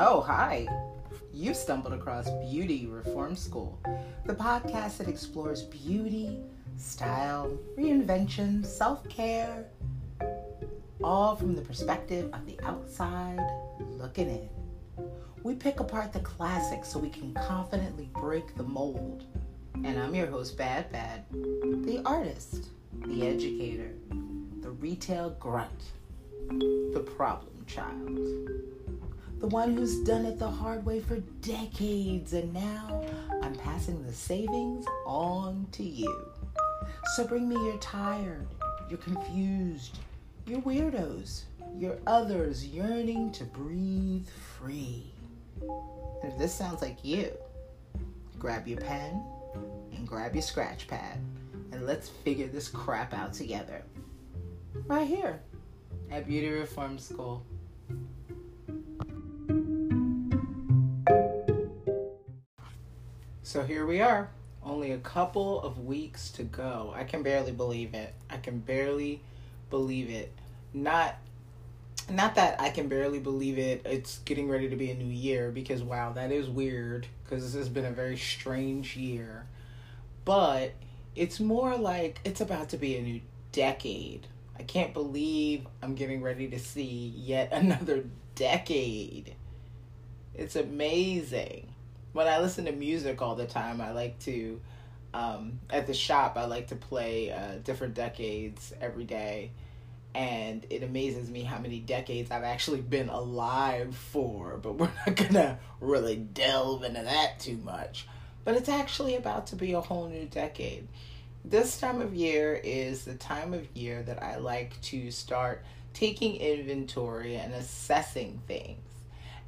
Oh, hi. You stumbled across Beauty Reform School, the podcast that explores beauty, style, reinvention, self care, all from the perspective of the outside looking in. We pick apart the classics so we can confidently break the mold. And I'm your host, Bad Bad, the artist, the educator, the retail grunt, the problem child the one who's done it the hard way for decades, and now I'm passing the savings on to you. So bring me your tired, your confused, your weirdos, your others yearning to breathe free. If this sounds like you, grab your pen and grab your scratch pad, and let's figure this crap out together. Right here at Beauty Reform School. So here we are. Only a couple of weeks to go. I can barely believe it. I can barely believe it. Not not that I can barely believe it. It's getting ready to be a new year because wow, that is weird because this has been a very strange year. But it's more like it's about to be a new decade. I can't believe I'm getting ready to see yet another decade. It's amazing when I listen to music all the time, I like to um, at the shop. I like to play uh, different decades every day, and it amazes me how many decades I've actually been alive for. But we're not gonna really delve into that too much. But it's actually about to be a whole new decade. This time of year is the time of year that I like to start taking inventory and assessing things.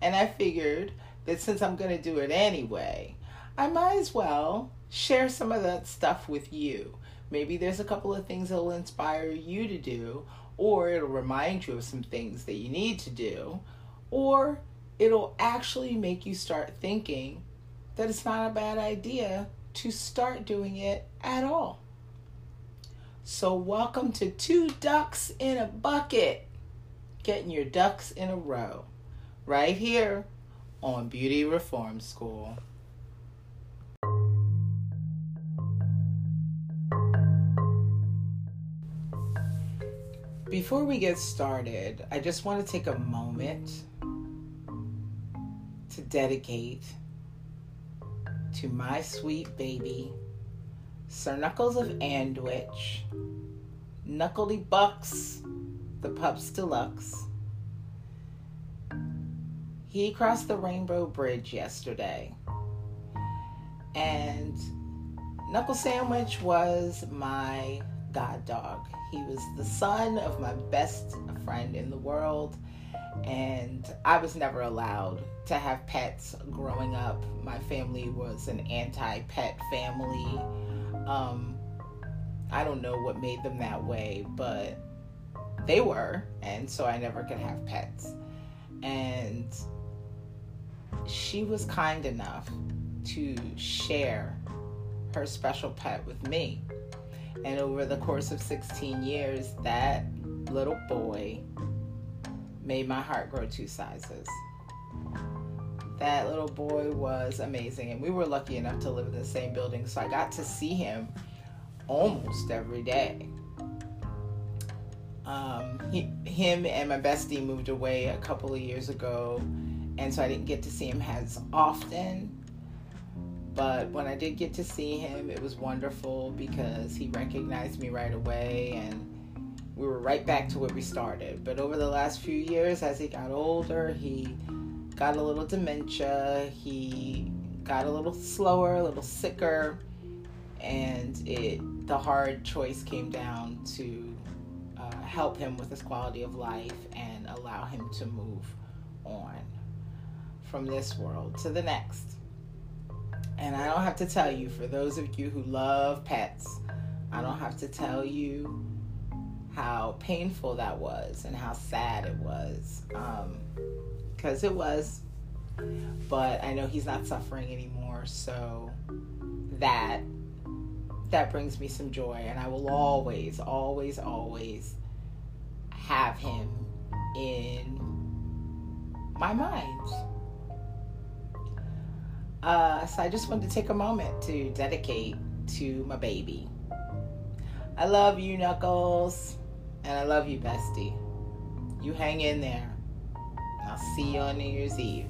And I figured that since I'm going to do it anyway, I might as well share some of that stuff with you. Maybe there's a couple of things that'll inspire you to do, or it'll remind you of some things that you need to do, or it'll actually make you start thinking that it's not a bad idea to start doing it at all. So, welcome to Two Ducks in a Bucket. Getting your ducks in a row. Right here on Beauty Reform School. Before we get started, I just want to take a moment to dedicate to my sweet baby, Sir Knuckles of Andwich, Knuckledy Bucks, the Pups Deluxe, he crossed the Rainbow Bridge yesterday. And Knuckle Sandwich was my god dog. He was the son of my best friend in the world. And I was never allowed to have pets growing up. My family was an anti pet family. Um, I don't know what made them that way, but they were. And so I never could have pets. And she was kind enough to share her special pet with me. And over the course of 16 years, that little boy made my heart grow two sizes. That little boy was amazing. And we were lucky enough to live in the same building, so I got to see him almost every day. Um, he, him and my bestie moved away a couple of years ago and so I didn't get to see him as often. But when I did get to see him, it was wonderful because he recognized me right away and we were right back to where we started. But over the last few years, as he got older, he got a little dementia, he got a little slower, a little sicker, and it the hard choice came down to uh, help him with his quality of life and allow him to move on from this world to the next. And I don't have to tell you, for those of you who love pets, I don't have to tell you how painful that was and how sad it was. Because um, it was. But I know he's not suffering anymore, so that that brings me some joy and I will always always always have him in my mind Uh, so I just wanted to take a moment to dedicate to my baby. I love you, Knuckles, and I love you, Bestie. You hang in there. I'll see you on New Year's Eve.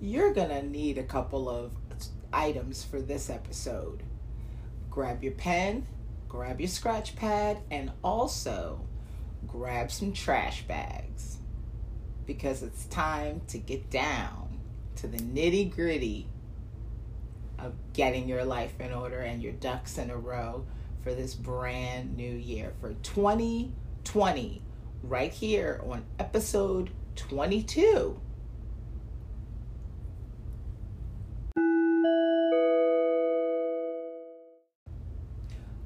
You're gonna need a couple of items for this episode. Grab your pen, grab your scratch pad, and also grab some trash bags because it's time to get down to the nitty gritty of getting your life in order and your ducks in a row for this brand new year. For 2020 right here on episode 22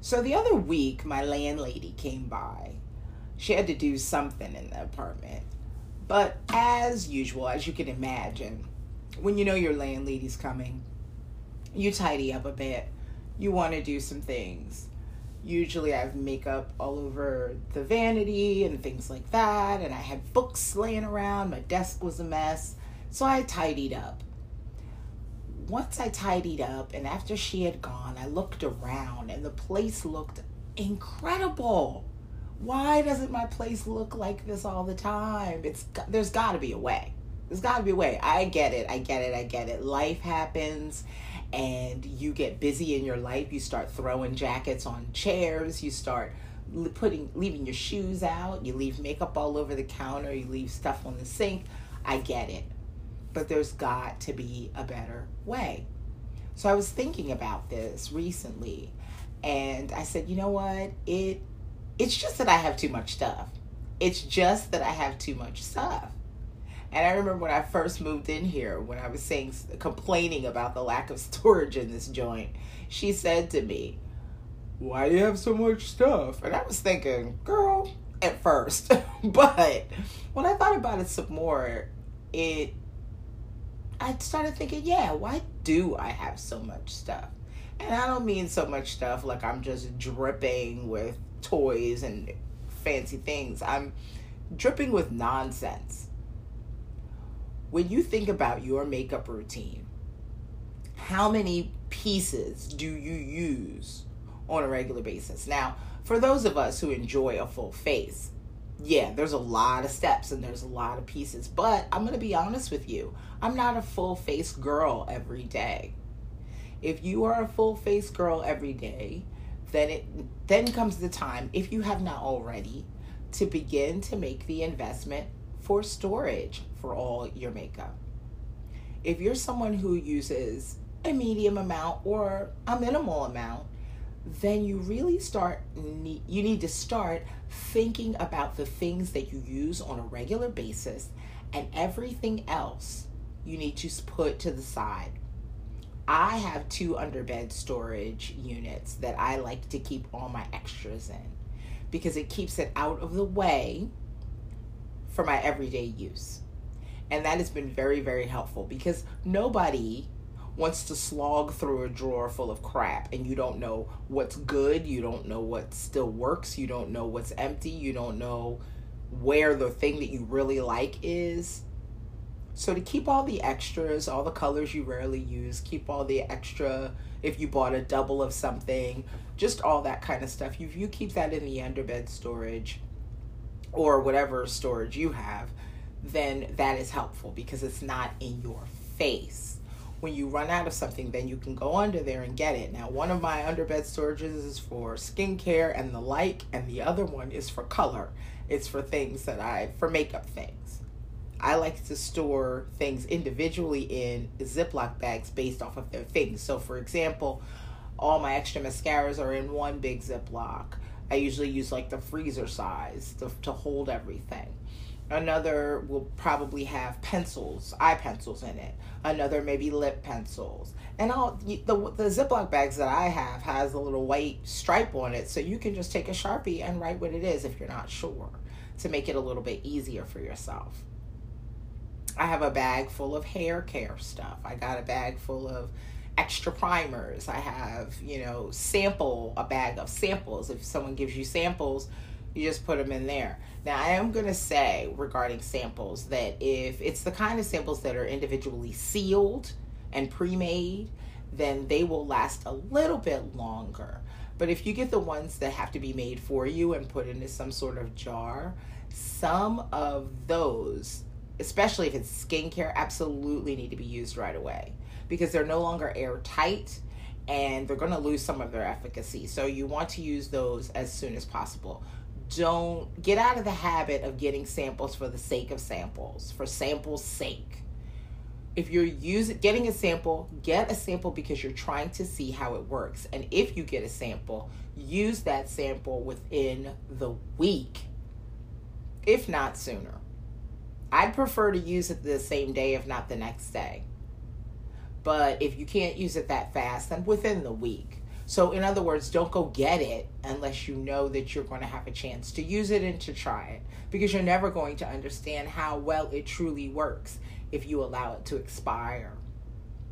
So the other week, my landlady came by. She had to do something in the apartment. But as usual, as you can imagine, when you know your landlady's coming, you tidy up a bit. You want to do some things. Usually, I have makeup all over the vanity and things like that, and I had books laying around. My desk was a mess. So I tidied up once I tidied up and after she had gone, I looked around and the place looked incredible. Why doesn't my place look like this all the time? It's there's got to be a way. There's got to be a way. I get it. I get it. I get it. Life happens and you get busy in your life. You start throwing jackets on chairs. You start putting leaving your shoes out. You leave makeup all over the counter. You leave stuff on the sink. I get it but there's got to be a better way. So I was thinking about this recently and I said, you know what? It it's just that I have too much stuff. It's just that I have too much stuff. And I remember when I first moved in here, when I was saying complaining about the lack of storage in this joint, she said to me, "Why do you have so much stuff?" And I was thinking, "Girl," at first, but when I thought about it some more, it I started thinking, yeah, why do I have so much stuff? And I don't mean so much stuff like I'm just dripping with toys and fancy things. I'm dripping with nonsense. When you think about your makeup routine, how many pieces do you use on a regular basis? Now, for those of us who enjoy a full face, yeah, there's a lot of steps and there's a lot of pieces. But I'm going to be honest with you. I'm not a full face girl every day. If you are a full face girl every day, then it then comes the time if you have not already to begin to make the investment for storage for all your makeup. If you're someone who uses a medium amount or a minimal amount, then you really start you need to start thinking about the things that you use on a regular basis and everything else you need to put to the side. I have two underbed storage units that I like to keep all my extras in because it keeps it out of the way for my everyday use. And that has been very, very helpful because nobody wants to slog through a drawer full of crap and you don't know what's good, you don't know what still works, you don't know what's empty, you don't know where the thing that you really like is. So to keep all the extras, all the colors you rarely use, keep all the extra if you bought a double of something, just all that kind of stuff. If you keep that in the underbed storage or whatever storage you have, then that is helpful because it's not in your face when you run out of something, then you can go under there and get it. Now, one of my underbed storages is for skincare and the like, and the other one is for color. It's for things that I, for makeup things. I like to store things individually in Ziploc bags based off of their things. So, for example, all my extra mascaras are in one big Ziploc. I usually use like the freezer size to, to hold everything. Another will probably have pencils, eye pencils in it. Another maybe lip pencils. And all the the Ziploc bags that I have has a little white stripe on it, so you can just take a sharpie and write what it is if you're not sure, to make it a little bit easier for yourself. I have a bag full of hair care stuff. I got a bag full of extra primers. I have, you know, sample a bag of samples. If someone gives you samples, You just put them in there. Now, I am going to say regarding samples that if it's the kind of samples that are individually sealed and pre made, then they will last a little bit longer. But if you get the ones that have to be made for you and put into some sort of jar, some of those, especially if it's skincare, absolutely need to be used right away because they're no longer airtight and they're going to lose some of their efficacy. So you want to use those as soon as possible. Don't get out of the habit of getting samples for the sake of samples, for samples' sake. If you're using getting a sample, get a sample because you're trying to see how it works. And if you get a sample, use that sample within the week, if not sooner. I'd prefer to use it the same day, if not the next day. But if you can't use it that fast, then within the week. So, in other words, don't go get it unless you know that you're going to have a chance to use it and to try it because you're never going to understand how well it truly works if you allow it to expire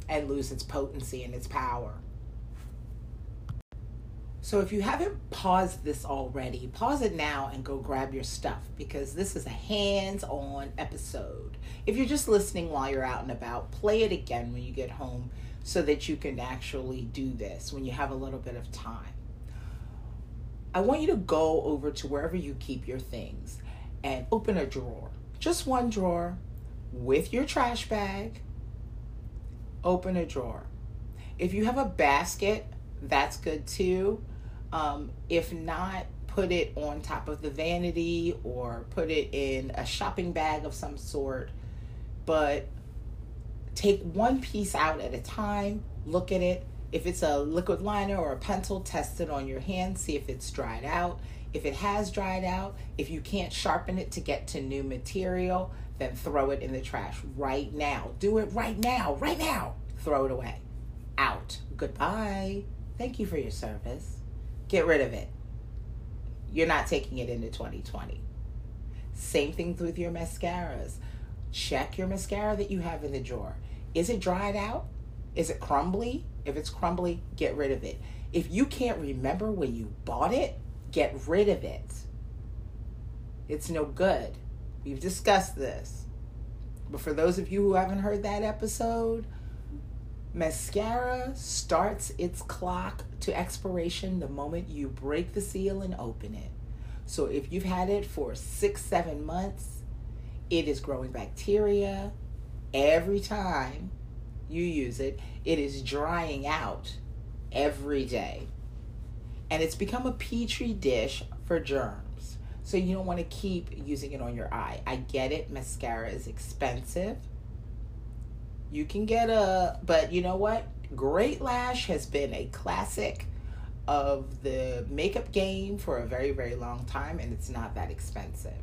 and lose its potency and its power. So if you haven't paused this already, pause it now and go grab your stuff because this is a hands on episode. If you're just listening while you're out and about, play it again when you get home so that you can actually do this when you have a little bit of time. I want you to go over to wherever you keep your things and open a drawer. Just one drawer with your trash bag. Open a drawer. If you have a basket, that's good too um, if not, put it on top of the vanity or put it in a shopping bag of some sort. But take one piece out at a time, look at it. If it's a liquid liner or a pencil, test it on your hand, see if it's dried out. If it has dried out, if you can't sharpen it to get to new material, then throw it in the trash right now. Do it right now, right now. Throw it away. Out. Goodbye. Thank you for your service. Get rid of it. You're not taking it into 2020. Same thing with your mascaras. Check your mascara that you have in the drawer. Is it dried out? Is it crumbly? If it's crumbly, get rid of it. If you can't remember when you bought it, get rid of it. It's no good. We've discussed this. But for those of you who haven't heard that episode, Mascara starts its clock to expiration the moment you break the seal and open it. So if you've had it for six, seven months, it is growing bacteria every time you use it. It is drying out every day. And it's become a petri dish for germs. So you don't want to keep using it on your eye. I get it, mascara is expensive you can get a, but you know what? Great Lash has been a classic of the makeup game for a very, very long time, and it's not that expensive.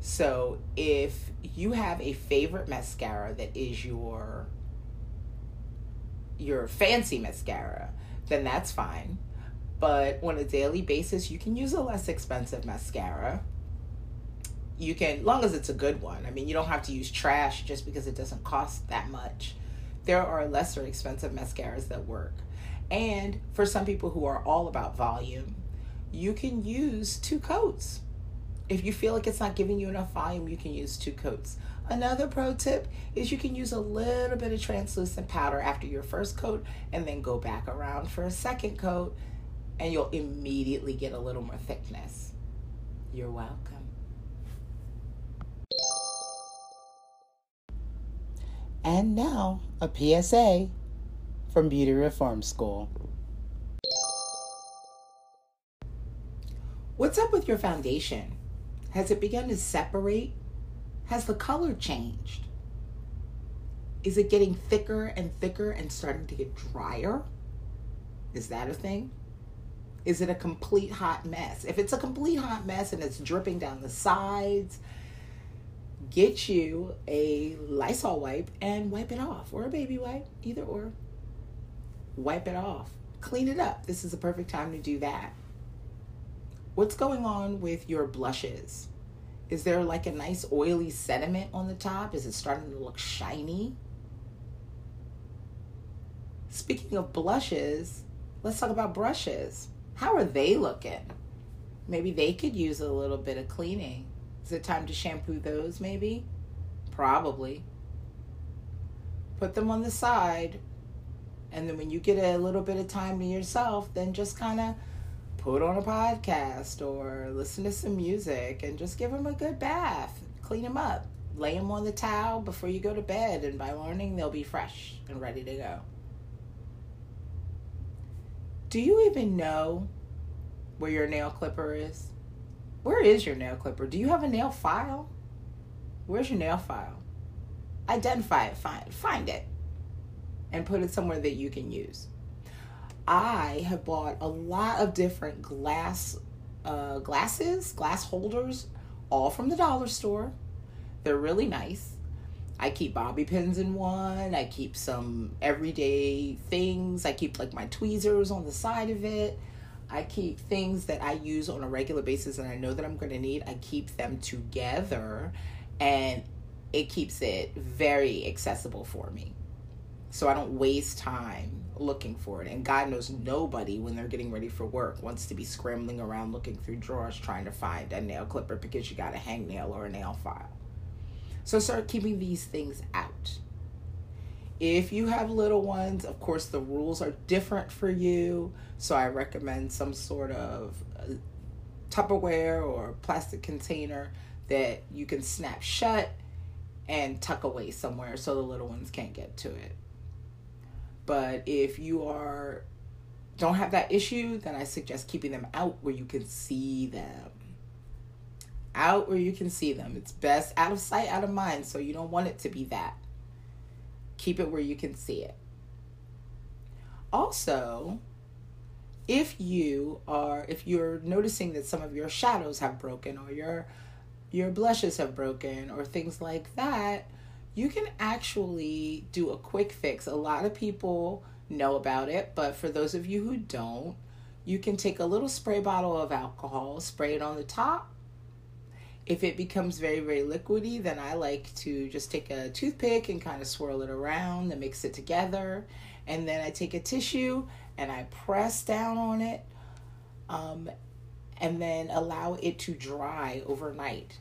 So if you have a favorite mascara that is your your fancy mascara, then that's fine. But on a daily basis, you can use a less expensive mascara. You can long as it's a good one. I mean you don't have to use trash just because it doesn't cost that much. There are lesser expensive mascaras that work. And for some people who are all about volume you can use two coats if you feel like it's not giving you enough volume you can use two coats another pro tip is you can use a little bit of translucent powder after your first coat and then go back around for a second coat and you'll immediately get a little more thickness you're welcome And now, a PSA from Beauty Reform School. What's up with your foundation? Has it begun to separate? Has the color changed? Is it getting thicker and thicker and starting to get drier? Is that a thing? Is it a complete hot mess? If it's a complete hot mess and it's dripping down the sides get you a Lysol wipe and wipe it off, or a baby wipe, either or. Wipe it off. Clean it up. This is a perfect time to do that. What's going on with your blushes? Is there like a nice oily sediment on the top? Is it starting to look shiny? Speaking of blushes, let's talk about brushes. How are they looking? maybe they could use a little bit of cleaning. Is it time to shampoo those, maybe? Probably. Put them on the side. And then when you get a little bit of time to yourself, then just kind of put on a podcast or listen to some music and just give them a good bath. Clean them up. Lay them on the towel before you go to bed, and by morning, they'll be fresh and ready to go. Do you even know where your nail clipper is? Where is your nail clipper? Do you have a nail file? Where's your nail file? Identify it, find find it, and put it somewhere that you can use. I have bought a lot of different glass uh, glasses, glass holders, all from the dollar store. They're really nice. I keep bobby pins in one. I keep some everyday things. I keep like my tweezers on the side of it. I keep things that I use on a regular basis and I know that I'm going to need. I keep them together and it keeps it very accessible for me. So I don't waste time looking for it. And God knows nobody when they're getting ready for work wants to be scrambling around looking through drawers trying to find a nail clipper because you got a hangnail or a nail file. So start keeping these things out. If you have little ones, of course, the rules are different for you. So I recommend some sort of uh, Tupperware or plastic container that you can snap shut and tuck away somewhere so the little ones can't get to it. But if you are don't have that issue, then I suggest keeping them out where you can see them out where you can see them. It's best out of sight, out of mind, so you don't want it to be that. Keep it where you can see it. Also, if you are if you're noticing that some of your shadows have broken or your your blushes have broken or things like that, you can actually do a quick fix. A lot of people know about it, but for those of you who don't, you can take a little spray bottle of alcohol, spray it on the top, if it becomes very, very liquidy, then I like to just take a toothpick and kind of swirl it around and mix it together. And then I take a tissue and I press down on it um, and then allow it to dry overnight.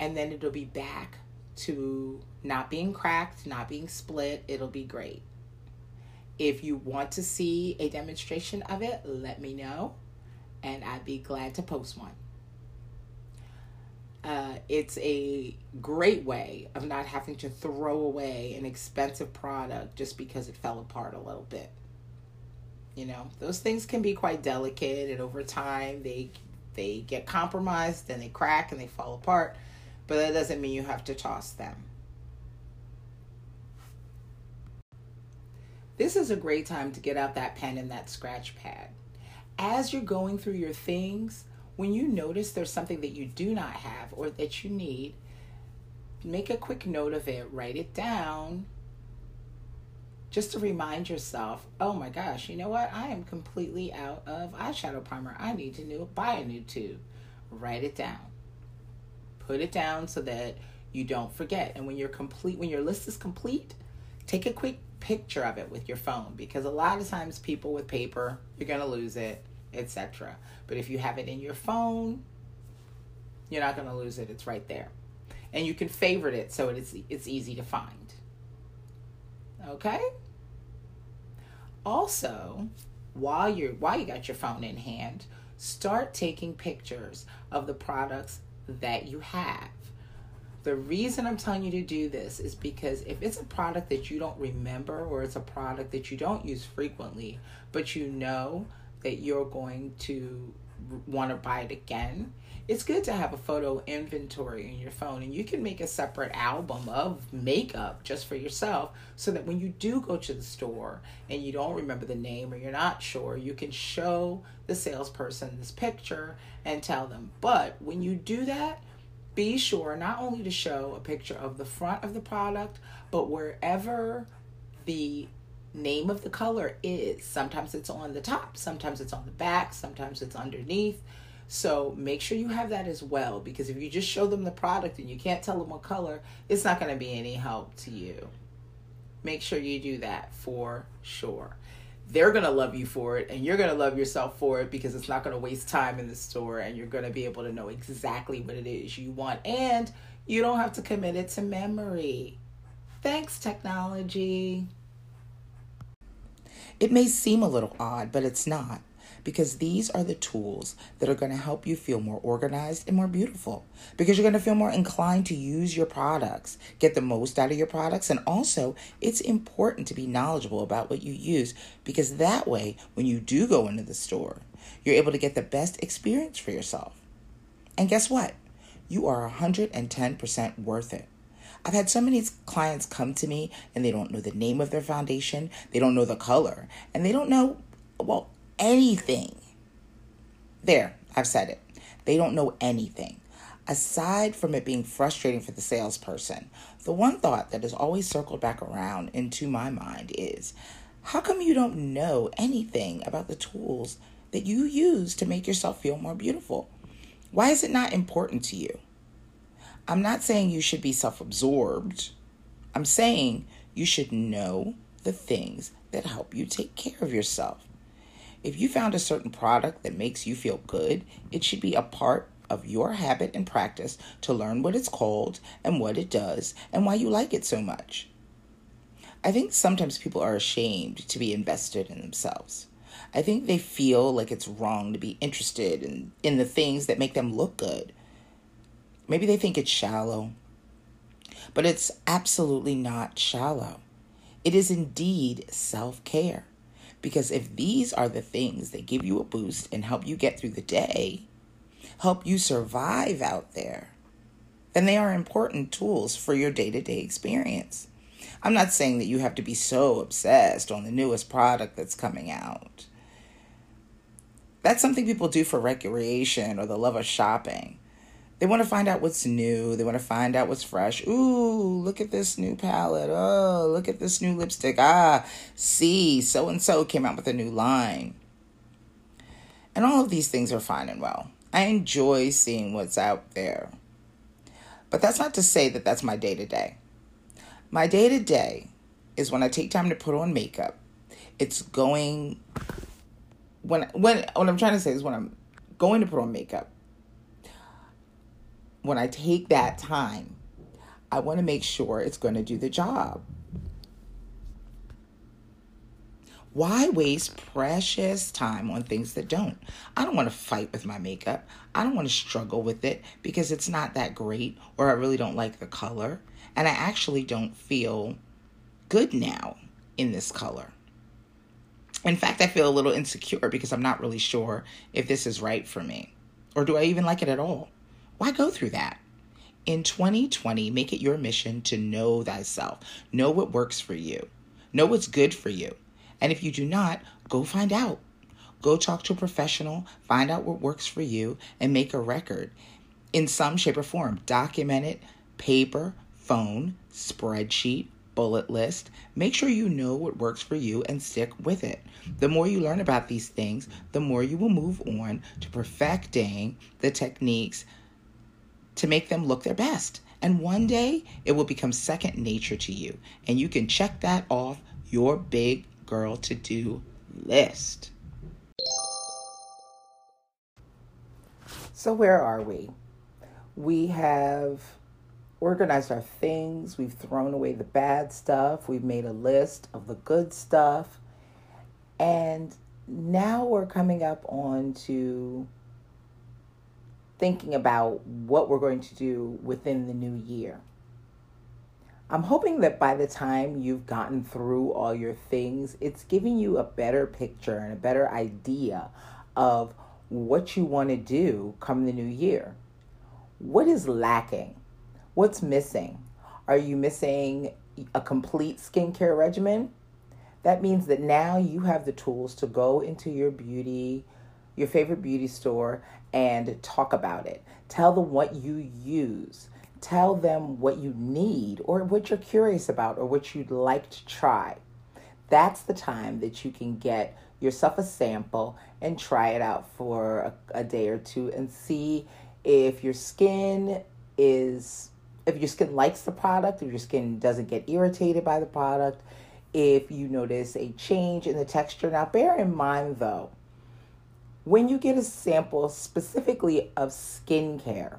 And then it'll be back to not being cracked, not being split. It'll be great. If you want to see a demonstration of it, let me know and I'd be glad to post one. Uh, it's a great way of not having to throw away an expensive product just because it fell apart a little bit. You know, those things can be quite delicate, and over time they they get compromised and they crack and they fall apart. But that doesn't mean you have to toss them. This is a great time to get out that pen and that scratch pad. As you're going through your things, when you notice there's something that you do not have or that you need, make a quick note of it, write it down, just to remind yourself, oh my gosh, you know what? I am completely out of eyeshadow primer. I need to new, buy a new tube. Write it down. Put it down so that you don't forget. And when you're complete, when your list is complete, take a quick picture of it with your phone because a lot of times people with paper, you're going to lose it etc. But if you have it in your phone, you're not going to lose it. It's right there. And you can favorite it so it's it's easy to find. Okay? Also, while you're while you got your phone in hand, start taking pictures of the products that you have. The reason I'm telling you to do this is because if it's a product that you don't remember or it's a product that you don't use frequently, but you know that you're going to want to buy it again, it's good to have a photo inventory in your phone and you can make a separate album of makeup just for yourself so that when you do go to the store and you don't remember the name or you're not sure, you can show the salesperson this picture and tell them. But when you do that, be sure not only to show a picture of the front of the product, but wherever the name of the color is. Sometimes it's on the top, sometimes it's on the back, sometimes it's underneath. So make sure you have that as well because if you just show them the product and you can't tell them what color, it's not going to be any help to you. Make sure you do that for sure. They're going to love you for it and you're going to love yourself for it because it's not going to waste time in the store and you're going to be able to know exactly what it is you want and you don't have to commit it to memory. Thanks, technology. It may seem a little odd, but it's not because these are the tools that are going to help you feel more organized and more beautiful because you're going to feel more inclined to use your products, get the most out of your products, and also it's important to be knowledgeable about what you use because that way, when you do go into the store, you're able to get the best experience for yourself. And guess what? You are 110% worth it. I've had so many clients come to me and they don't know the name of their foundation, they don't know the color, and they don't know, well, anything. There, I've said it. They don't know anything. Aside from it being frustrating for the salesperson, the one thought that has always circled back around into my mind is how come you don't know anything about the tools that you use to make yourself feel more beautiful? Why is it not important to you? I'm not saying you should be self absorbed. I'm saying you should know the things that help you take care of yourself. If you found a certain product that makes you feel good, it should be a part of your habit and practice to learn what it's called and what it does and why you like it so much. I think sometimes people are ashamed to be invested in themselves. I think they feel like it's wrong to be interested in, in the things that make them look good. Maybe they think it's shallow, but it's absolutely not shallow. It is indeed self care. Because if these are the things that give you a boost and help you get through the day, help you survive out there, then they are important tools for your day to day experience. I'm not saying that you have to be so obsessed on the newest product that's coming out. That's something people do for recreation or the love of shopping. They want to find out what's new. They want to find out what's fresh. Ooh, look at this new palette. Oh, look at this new lipstick. Ah, see, so and so came out with a new line. And all of these things are fine and well. I enjoy seeing what's out there. But that's not to say that that's my day to day. My day to day is when I take time to put on makeup. It's going when when what I'm trying to say is when I'm going to put on makeup when I take that time, I want to make sure it's going to do the job. Why waste precious time on things that don't? I don't want to fight with my makeup. I don't want to struggle with it because it's not that great or I really don't like the color. And I actually don't feel good now in this color. In fact, I feel a little insecure because I'm not really sure if this is right for me. Or do I even like it at all? Why go through that? In 2020, make it your mission to know thyself. Know what works for you. Know what's good for you. And if you do not, go find out. Go talk to a professional, find out what works for you, and make a record in some shape or form. Document it, paper, phone, spreadsheet, bullet list. Make sure you know what works for you and stick with it. The more you learn about these things, the more you will move on to perfecting the techniques to make them look their best. And one day it will become second nature to you. And you can check that off your big girl to do list. So, where are we? We have organized our things, we've thrown away the bad stuff, we've made a list of the good stuff, and now we're coming up on to thinking about what we're going to do within the new year. I'm hoping that by the time you've gotten through all your things, it's giving you a better picture and a better idea of what you want to do come the new year. What is lacking? What's missing? Are you missing a complete skincare regimen? That means that now you have the tools to go into your beauty, your favorite beauty store, and talk about it. Tell them what you use. Tell them what you need or what you're curious about or what you'd like to try. That's the time that you can get yourself a sample and try it out for a, a day or two and see if your skin is if your skin likes the product, if your skin doesn't get irritated by the product, if you notice a change in the texture. Now, bear in mind though, when you get a sample specifically of skincare,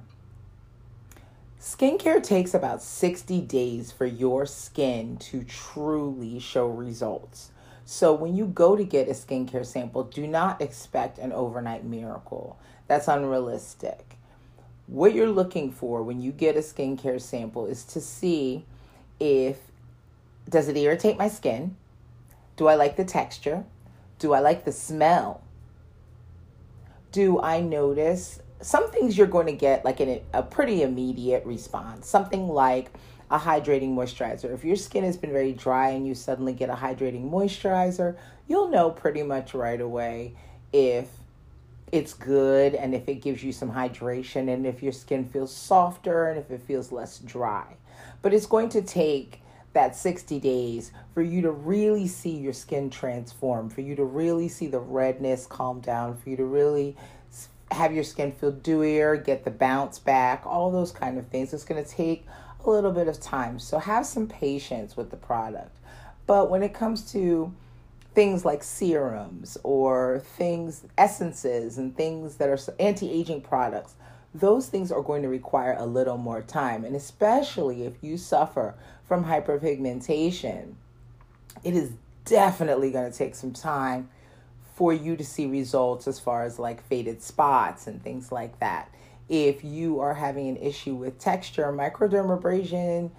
skincare takes about 60 days for your skin to truly show results. So, when you go to get a skincare sample, do not expect an overnight miracle. That's unrealistic. What you're looking for when you get a skincare sample is to see if does it irritate my skin? Do I like the texture? Do I like the smell? Do I notice some things you're going to get like a pretty immediate response? Something like a hydrating moisturizer. If your skin has been very dry and you suddenly get a hydrating moisturizer, you'll know pretty much right away if it's good and if it gives you some hydration and if your skin feels softer and if it feels less dry. But it's going to take that 60 days for you to really see your skin transform, for you to really see the redness calm down, for you to really have your skin feel dewier, get the bounce back, all those kind of things. It's going to take a little bit of time. So have some patience with the product. But when it comes to things like serums or things, essences, and things that are anti aging products, those things are going to require a little more time. And especially if you suffer from hyperpigmentation, it is definitely going to take some time for you to see results as far as like faded spots and things like that. If you are having an issue with texture, microdermabrasion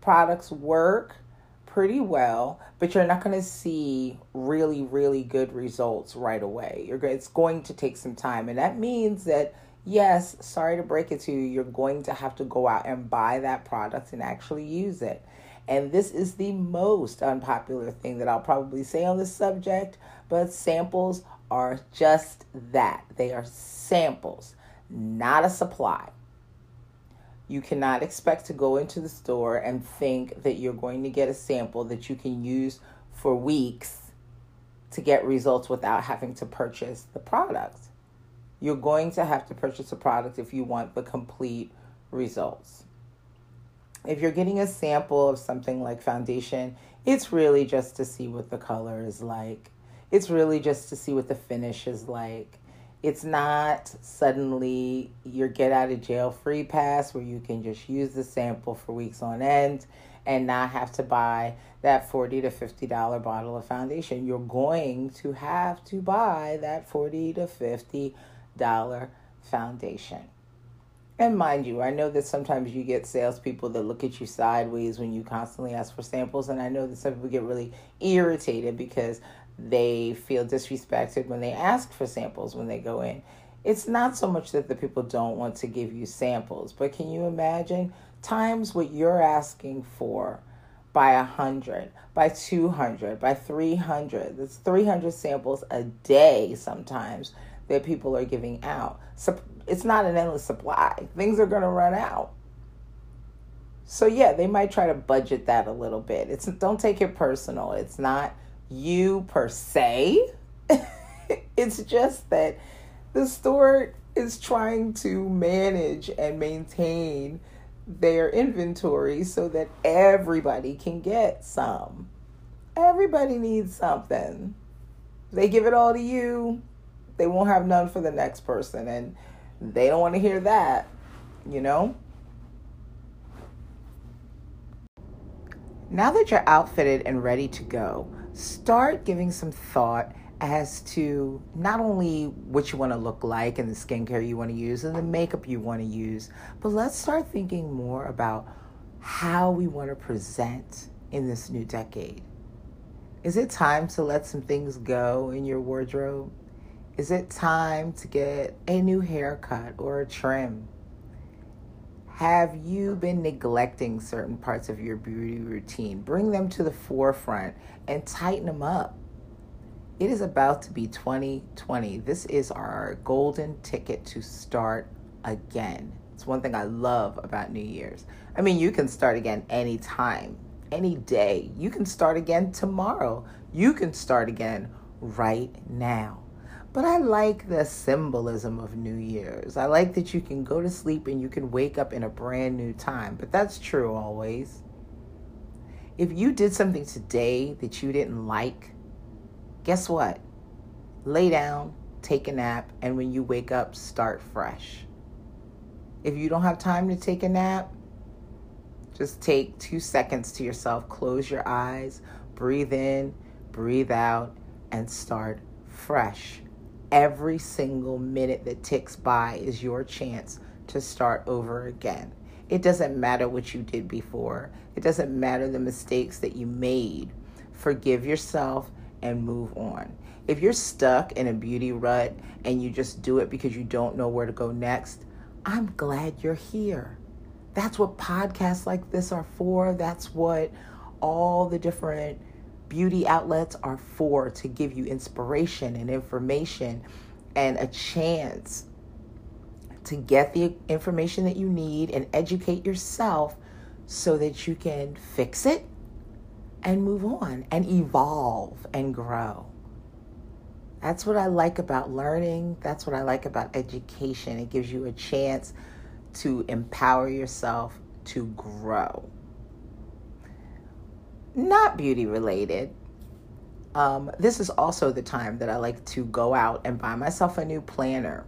products work pretty well, but you're not going to see really, really good results right away. You're, it's going to take some time. And that means that yes, sorry to break it to you, you're going to have to go out and buy that product and actually use it. And this is the most unpopular thing that I'll probably say on this subject, but samples are just that. They are samples, not a supply. You cannot expect to go into the store and think that you're going to get a sample that you can use for weeks to get results without having to purchase the product. You're going to have to purchase a product if you want the complete results. If you're getting a sample of something like foundation, it's really just to see what the color is like. It's really just to see what the finish is like. It's not suddenly your get out of jail free pass where you can just use the sample for weeks on end and not have to buy that 40 to 50 dollar bottle of foundation. You're going to have to buy that 40 to 50 dollar foundation. And mind you, I know that sometimes you get salespeople that look at you sideways when you constantly ask for samples, and I know that some people get really irritated because they feel disrespected when they ask for samples when they go in. It's not so much that the people don't want to give you samples, but can you imagine times what you're asking for by a hundred, by two hundred, by three hundred? That's three hundred samples a day sometimes that people are giving out. So it's not an endless supply. Things are going to run out. So yeah, they might try to budget that a little bit. It's don't take it personal. It's not you per se. it's just that the store is trying to manage and maintain their inventory so that everybody can get some. Everybody needs something. They give it all to you, they won't have none for the next person and they don't want to hear that you know now that you're outfitted and ready to go start giving some thought as to not only what you want to look like and the skincare you want to use and the makeup you want to use, but let's start thinking more about how we want to present in this new decade. Is it time to let some things go in your wardrobe? Is it time to get a new haircut or a trim? Have you been neglecting certain parts of your beauty routine? Bring them to the forefront and tighten them up. It is about to be 2020. This is our golden ticket to start again. It's one thing I love about New Year's. I mean, you can start again anytime, any day. You can start again tomorrow. You can start again right now. But I like the symbolism of New Year's. I like that you can go to sleep and you can wake up in a brand new time. But that's true always. If you did something today that you didn't like, guess what? Lay down, take a nap, and when you wake up, start fresh. If you don't have time to take a nap, just take two seconds to yourself, close your eyes, breathe in, breathe out, and start fresh. Every single minute that ticks by is your chance to start over again. It doesn't matter what you did before, it doesn't matter the mistakes that you made. Forgive yourself and move on. If you're stuck in a beauty rut and you just do it because you don't know where to go next, I'm glad you're here. That's what podcasts like this are for. That's what all the different beauty outlets are for to give you inspiration and information and a chance to get the information that you need and educate yourself so that you can fix it and move on and evolve and grow. That's what I like about learning. That's what I like about education. It gives you a chance to empower yourself to grow. Not beauty related. Um, this is also the time that I like to go out and buy myself a new planner.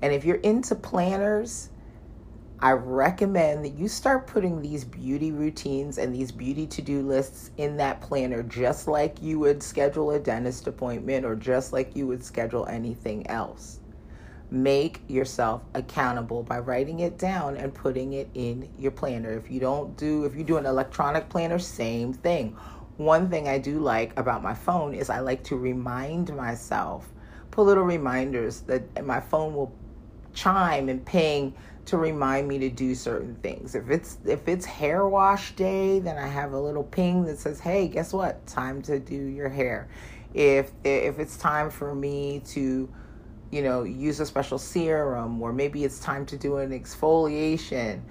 And if you're into planners, I recommend that you start putting these beauty routines and these beauty to do lists in that planner, just like you would schedule a dentist appointment or just like you would schedule anything else. Make yourself accountable by writing it down and putting it in your planner. If you don't do, if you do an electronic planner, same thing. One thing I do like about my phone is I like to remind myself, put little reminders that my phone will chime and ping to remind me to do certain things. If it's if it's hair wash day, then I have a little ping that says, "Hey, guess what? Time to do your hair." If if it's time for me to, you know, use a special serum or maybe it's time to do an exfoliation,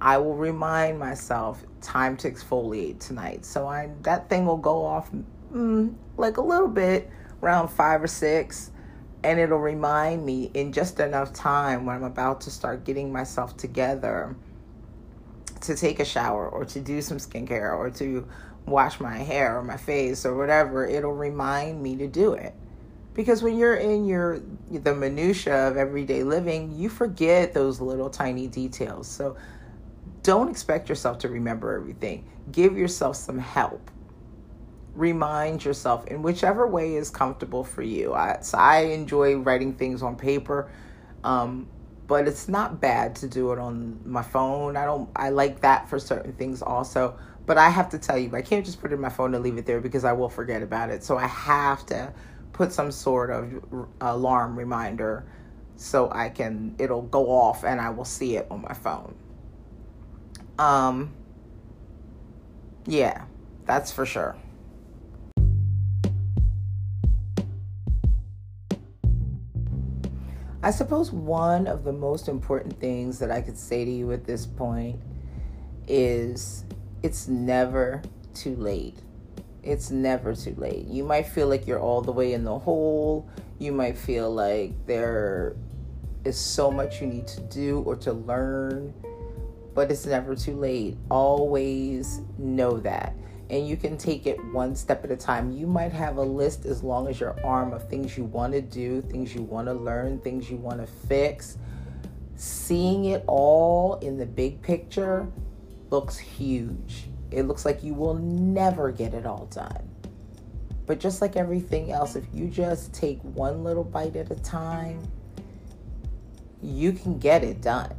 I will remind myself time to exfoliate tonight. So I that thing will go off mm, like a little bit around 5 or 6 and it'll remind me in just enough time when I'm about to start getting myself together to take a shower or to do some skincare or to wash my hair or my face or whatever, it'll remind me to do it. Because when you're in your the minutia of everyday living, you forget those little tiny details. So don't expect yourself to remember everything. Give yourself some help remind yourself in whichever way is comfortable for you. I, so I enjoy writing things on paper, um, but it's not bad to do it on my phone. I don't. I like that for certain things also. But I have to tell you, I can't just put it in my phone and leave it there because I will forget about it. So I have to put some sort of alarm reminder so I can it'll go off and I will see it on my phone. Um yeah, that's for sure. I suppose one of the most important things that I could say to you at this point is it's never too late. It's never too late. You might feel like you're all the way in the hole. You might feel like there is so much you need to do or to learn, but it's never too late. Always know that and you can take it one step at a time. You might have a list as long as your arm of things you want to do, things you want to learn, things you want to fix. Seeing it all in the big picture looks huge. It looks like you will never get it all done. But just like everything else, if you just take one little bite at a time, you can get it done.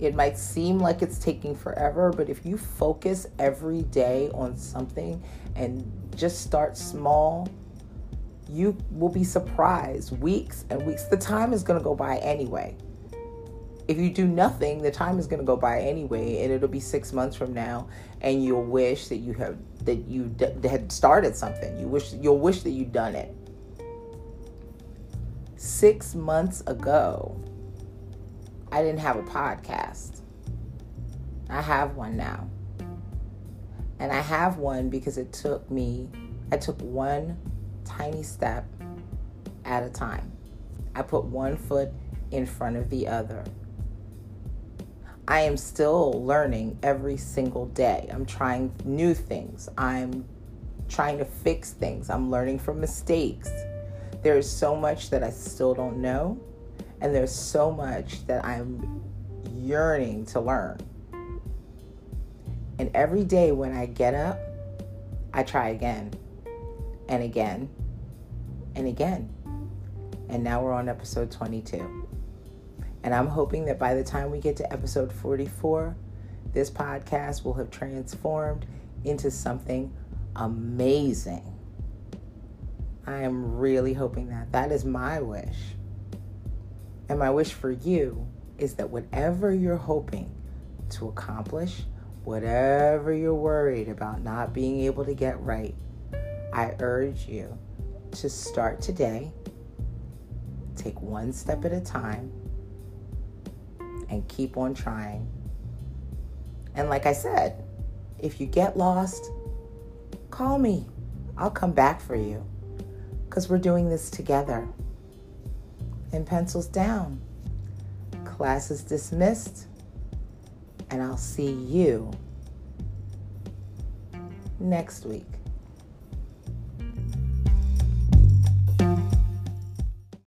It might seem like it's taking forever, but if you focus every day on something and just start small, you will be surprised. Weeks and weeks. The time is going to go by anyway. If you do nothing, the time is going to go by anyway, and it'll be six months from now, and you'll wish that you have that you d- had started something. You wish you'll wish that you'd done it. Six months ago, I didn't have a podcast. I have one now. And I have one because it took me, I took one tiny step at a time. I put one foot in front of the other. I am still learning every single day. I'm trying new things. I'm trying to fix things. I'm learning from mistakes. There's so much that I still don't know, and there's so much that I'm yearning to learn. And every day when I get up, I try again and again and again. And now we're on episode 22. And I'm hoping that by the time we get to episode 44, this podcast will have transformed into something amazing. I am really hoping that. That is my wish. And my wish for you is that whatever you're hoping to accomplish, whatever you're worried about not being able to get right, I urge you to start today, take one step at a time, and keep on trying. And like I said, if you get lost, call me. I'll come back for you because we're doing this together. And pencils down. Class is dismissed, and I'll see you next week.